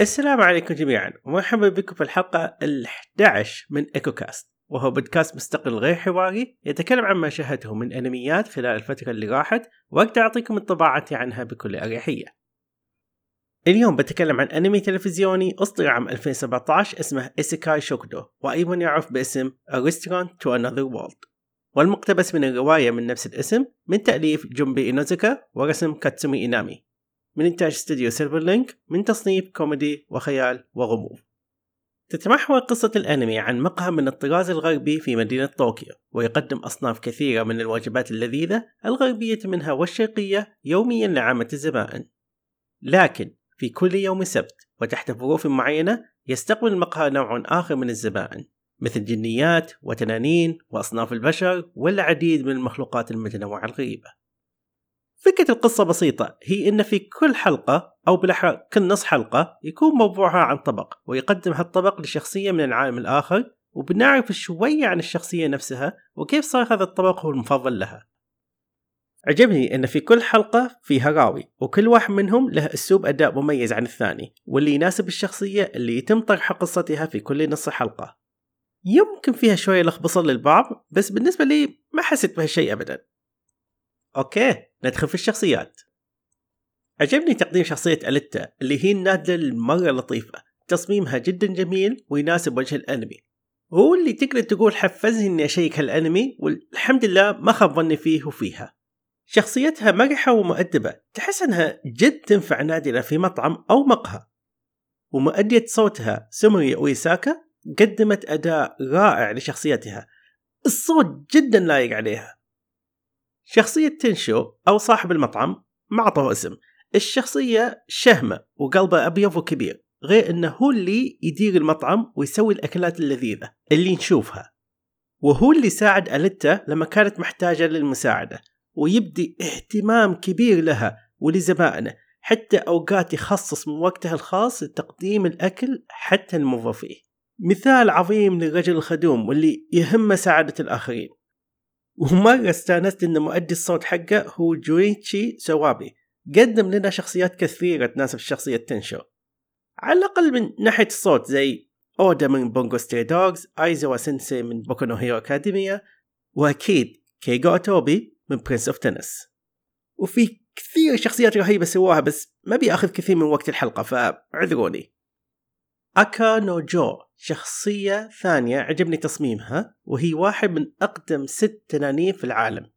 السلام عليكم جميعا. ومرحبا بكم في الحلقة ال11 من ايكو كاست وهو بودكاست مستقل غير حواري يتكلم عن ما شاهدته من أنميات خلال الفترة اللي راحت وأقدر أعطيكم انطباعاتي عنها بكل أريحية. اليوم بتكلم عن أنمي تلفزيوني اصدر عام 2017 اسمه إيسيكاي شوكدو وأيضا يعرف باسم A Restaurant to Another World. والمقتبس من الرواية من نفس الاسم من تأليف جومبي إينوزوكا ورسم كاتسومي إينامي. من إنتاج استوديو سيلفر لينك من تصنيف كوميدي وخيال وغموض. تتمحور قصة الأنمي عن مقهى من الطراز الغربي في مدينة طوكيو ويقدم أصناف كثيرة من الوجبات اللذيذة الغربية منها والشرقية يوميا لعامة الزبائن. لكن في كل يوم سبت وتحت ظروف معينة يستقبل المقهى نوع آخر من الزبائن مثل جنيات وتنانين وأصناف البشر والعديد من المخلوقات المتنوعة الغريبة. فكرة القصة بسيطة هي إن في كل حلقة أو بالأحرى كل نص حلقة يكون موضوعها عن طبق ويقدم هالطبق لشخصية من العالم الآخر وبنعرف شوية عن الشخصية نفسها وكيف صار هذا الطبق هو المفضل لها. عجبني إن في كل حلقة في هراوي وكل واحد منهم له أسلوب أداء مميز عن الثاني واللي يناسب الشخصية اللي يتم طرح قصتها في كل نص حلقة. يمكن فيها شوية لخبصة للبعض بس بالنسبة لي ما حسيت بهالشيء ابدا. okay ندخل في الشخصيات. عجبني تقديم شخصية أليتا اللي هي النادلة المرة لطيفة. تصميمها جدا جميل ويناسب وجه الأنمي. هو اللي تقدر تقول حفزني إني أشيك هالأنمي والحمد لله ما خاب ظني فيه وفيها. شخصيتها مرحة ومؤدبة. تحس إنها جد تنفع نادلة في مطعم أو مقهى. ومؤدية صوتها سومري أويساكا قدمت أداء رائع لشخصيتها. الصوت جدا لايق عليها. شخصية تنشو أو صاحب المطعم ما عطوه اسم. الشخصية شهمة وقلبه أبيض وكبير غير أنه هو اللي يدير المطعم ويسوي الأكلات اللذيذة اللي نشوفها. وهو اللي ساعد أليتا لما كانت محتاجة للمساعدة ويبدي اهتمام كبير لها ولزبائنه حتى أوقات يخصص من وقته الخاص لتقديم الأكل حتى الموظفين. مثال عظيم للرجل الخدوم واللي يهمه سعادة الآخرين. ومرة استأنست إن مؤدي الصوت حقه هو جويتشي سوابي. قدم لنا شخصيات كثيرة تناسب شخصية تنشو. على الأقل من ناحية الصوت زي أودا من Bungo Stray Dogs أيزوا سينسي من Boku Hero Academia وأكيد كيغو أوتوبي من Prince of Tennis وفي كثير شخصيات رهيبة سواها بس ما بياخذ كثير من وقت الحلقة فاعذروني. أكا نو جو. شخصية ثانية عجبني تصميمها وهي واحد من أقدم ست تنانين في العالم.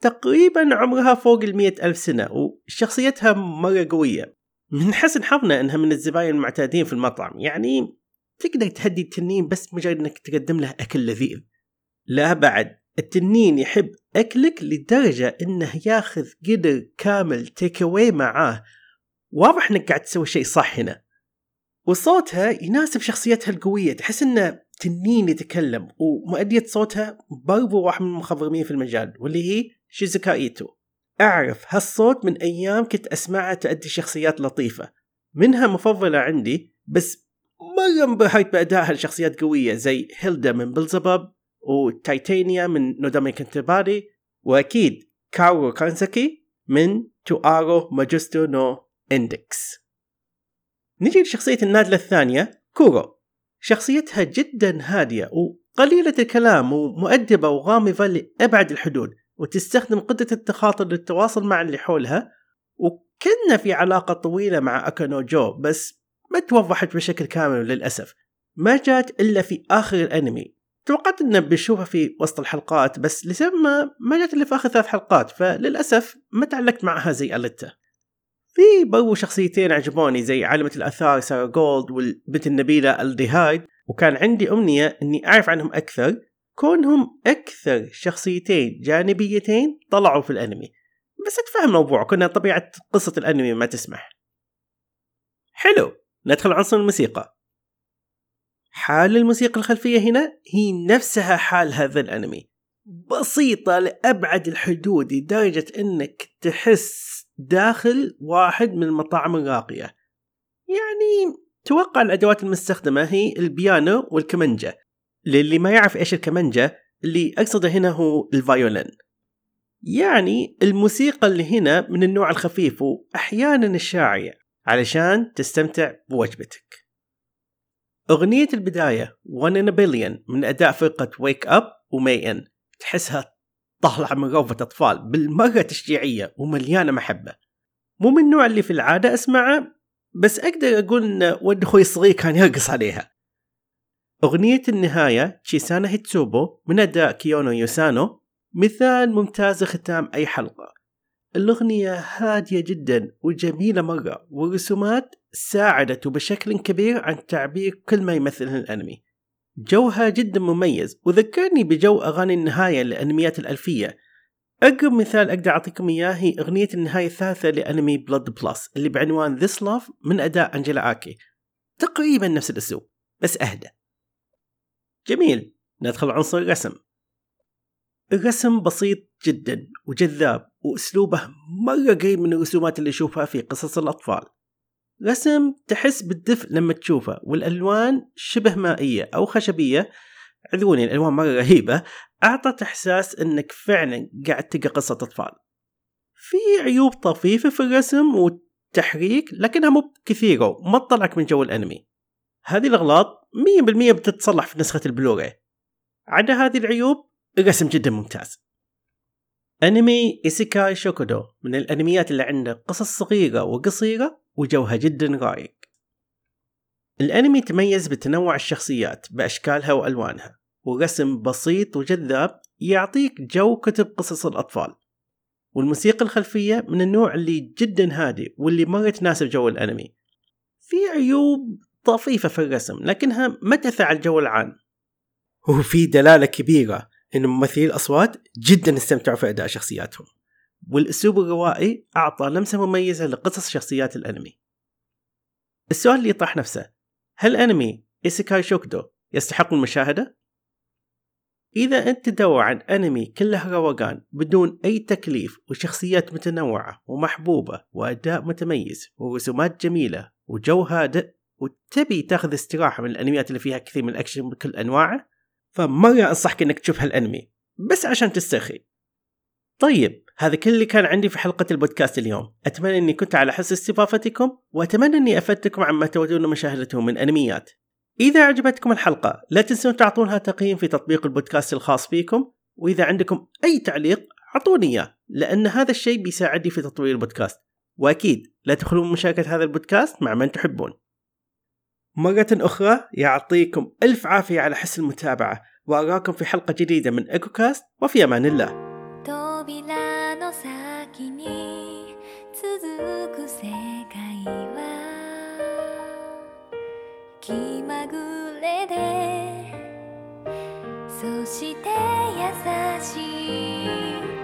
تقريبا عمرها فوق المية ألف سنة وشخصيتها مرة قوية. من حسن حظنا أنها من الزباين المعتادين في المطعم يعني تقدر تهدي التنين بس مجرد أنك تقدم له أكل لذيذ. لا بعد التنين يحب أكلك لدرجة أنه ياخذ قدر كامل تيك معاه. واضح أنك قاعد تسوي شيء صح هنا. وصوتها يناسب شخصيتها القوية. تحس إنه تنين يتكلم ومؤدية صوتها برضو واحد من المخضرمين في المجال واللي هي شيزوكا إيتو. أعرف هالصوت من أيام كنت اسمعها تأدي شخصيات لطيفة. منها مفضلة عندي بس مرة انبهرت بأدائها لشخصيات قوية زي هيلدا من بلزبب وتايتانيا من نودامي كنتباري وأكيد كارو كانساكي من توارو ماجوستو نو إندكس. نجي لشخصية النادلة الثانية كورو شخصيتها جدا هادية وقليلة الكلام ومؤدبة وغامضة لأبعد الحدود وتستخدم قدرة التخاطر للتواصل مع اللي حولها وكان في علاقة طويلة مع أكانو جو بس ما توضحت بشكل كامل للأسف. ما جات إلا في آخر الأنمي. توقعت إنه بنشوفها في وسط الحلقات بس لسبب ما ما جات إلا في آخر ثلاث حلقات فللأسف ما تعلقت معها زي اليتا في برضو شخصيتين عجبوني زي عالمة الآثار سارة جولد والبنت النبيلة الديهايد وكان عندي أمنية أني أعرف عنهم أكثر كونهم أكثر شخصيتين جانبيتين طلعوا في الأنمي. بس أتفهم الموضوع كنا طبيعة قصة الأنمي ما تسمح. حلو ندخل عنصر الموسيقى. حال الموسيقى الخلفية هنا هي نفسها حال هذا الأنمي. بسيطة لأبعد الحدود لدرجة أنك تحس داخل واحد من المطاعم الراقية. يعني توقع الأدوات المستخدمة هي البيانو والكمنجة. للي ما يعرف إيش الكمنجة اللي أقصده هنا هو الفايولين يعني الموسيقى اللي هنا من النوع الخفيف وأحيانا الشاعية علشان تستمتع بوجبتك. أغنية البداية One in a Billion من أداء فرقة Wake Up ومي إن. تحسها طالعة من روضة أطفال بالمرة تشجيعية ومليانة محبة. مو من النوع اللي في العادة أسمعه بس أقدر أقول إن ود أخوي الصغير كان يرقص عليها. أغنية النهاية تشيسانا هيتسوبو من أداء كيونو يوسانو. مثال ممتاز لختام أي حلقة. الأغنية هادية جدا وجميلة مرة والرسومات ساعدته بشكل كبير عن تعبير كل ما يمثله الأنمي. جوها جدا مميز. وذكرني بجو أغاني النهاية لأنميات الألفية. أقرب مثال أقدر أعطيكم إياه هي أغنية النهاية الثالثة لأنمي Blood Plus اللي بعنوان This Love من أداء أنجلا آكي. تقريبا نفس الأسلوب بس أهدى. جميل. ندخل عنصر الرسم. الرسم بسيط جدا وجذاب وأسلوبه مرة قريب من الرسومات اللي أشوفها في قصص الأطفال. رسم تحس بالدفء لما تشوفه والألوان شبه مائية أو خشبية. اعذروني الألوان مرة رهيبة. أعطت إحساس إنك فعلا قاعد تقرأ قصة أطفال. في عيوب طفيفة في الرسم والتحريك لكنها مو كثيرة وما تطلعك من جو الأنمي. هذه الأغلاط 100% بتتصلح في نسخة البلوراي عدا هذه العيوب الرسم جدا ممتاز. أنمي إيسيكاي شوكودو من الأنميات اللي عنده قصص صغيرة وقصيرة وجوها جدا رايق الأنمي تميز بتنوع الشخصيات بأشكالها وألوانها ورسم بسيط وجذاب يعطيك جو كتب قصص الأطفال. والموسيقى الخلفية من النوع اللي جدا هادي واللي مرة تناسب جو الأنمي. في عيوب طفيفة في الرسم لكنها ما تأثر على الجو العام. وفي دلالة كبيرة إن ممثلي الأصوات جدا استمتعوا في أداء شخصياتهم. والاسلوب الروائي اعطى لمسة مميزة لقصص شخصيات الانمي. السؤال اللي يطرح نفسه هل انمي ايسيكاي شوكدو يستحق المشاهدة؟ إذا أنت تدور عن أنمي كله روقان بدون أي تكليف وشخصيات متنوعة ومحبوبة وأداء متميز ورسومات جميلة وجو هادئ وتبي تاخذ استراحة من الأنميات اللي فيها كثير من الأكشن بكل أنواعه فمرة أنصحك أنك تشوف هالأنمي. بس عشان تسترخي. طيب هذا كل اللي كان عندي في حلقة البودكاست اليوم. أتمنى أني كنت على حس استضافتكم وأتمنى أني أفدتكم عما تودون مشاهدته من أنميات. إذا عجبتكم الحلقة لا تنسون تعطونها تقييم في تطبيق البودكاست الخاص فيكم وإذا عندكم أي تعليق أعطوني إياه لأن هذا الشيء بيساعدني في تطوير البودكاست. وأكيد لا تخلون مشاركة هذا البودكاست مع من تحبون. مرة أخرى يعطيكم ألف عافية على حسن المتابعة وأراكم في حلقة جديدة من إيكو كاست وفي أمان الله. 扉の先に続く世界は気まぐれでそして優しい。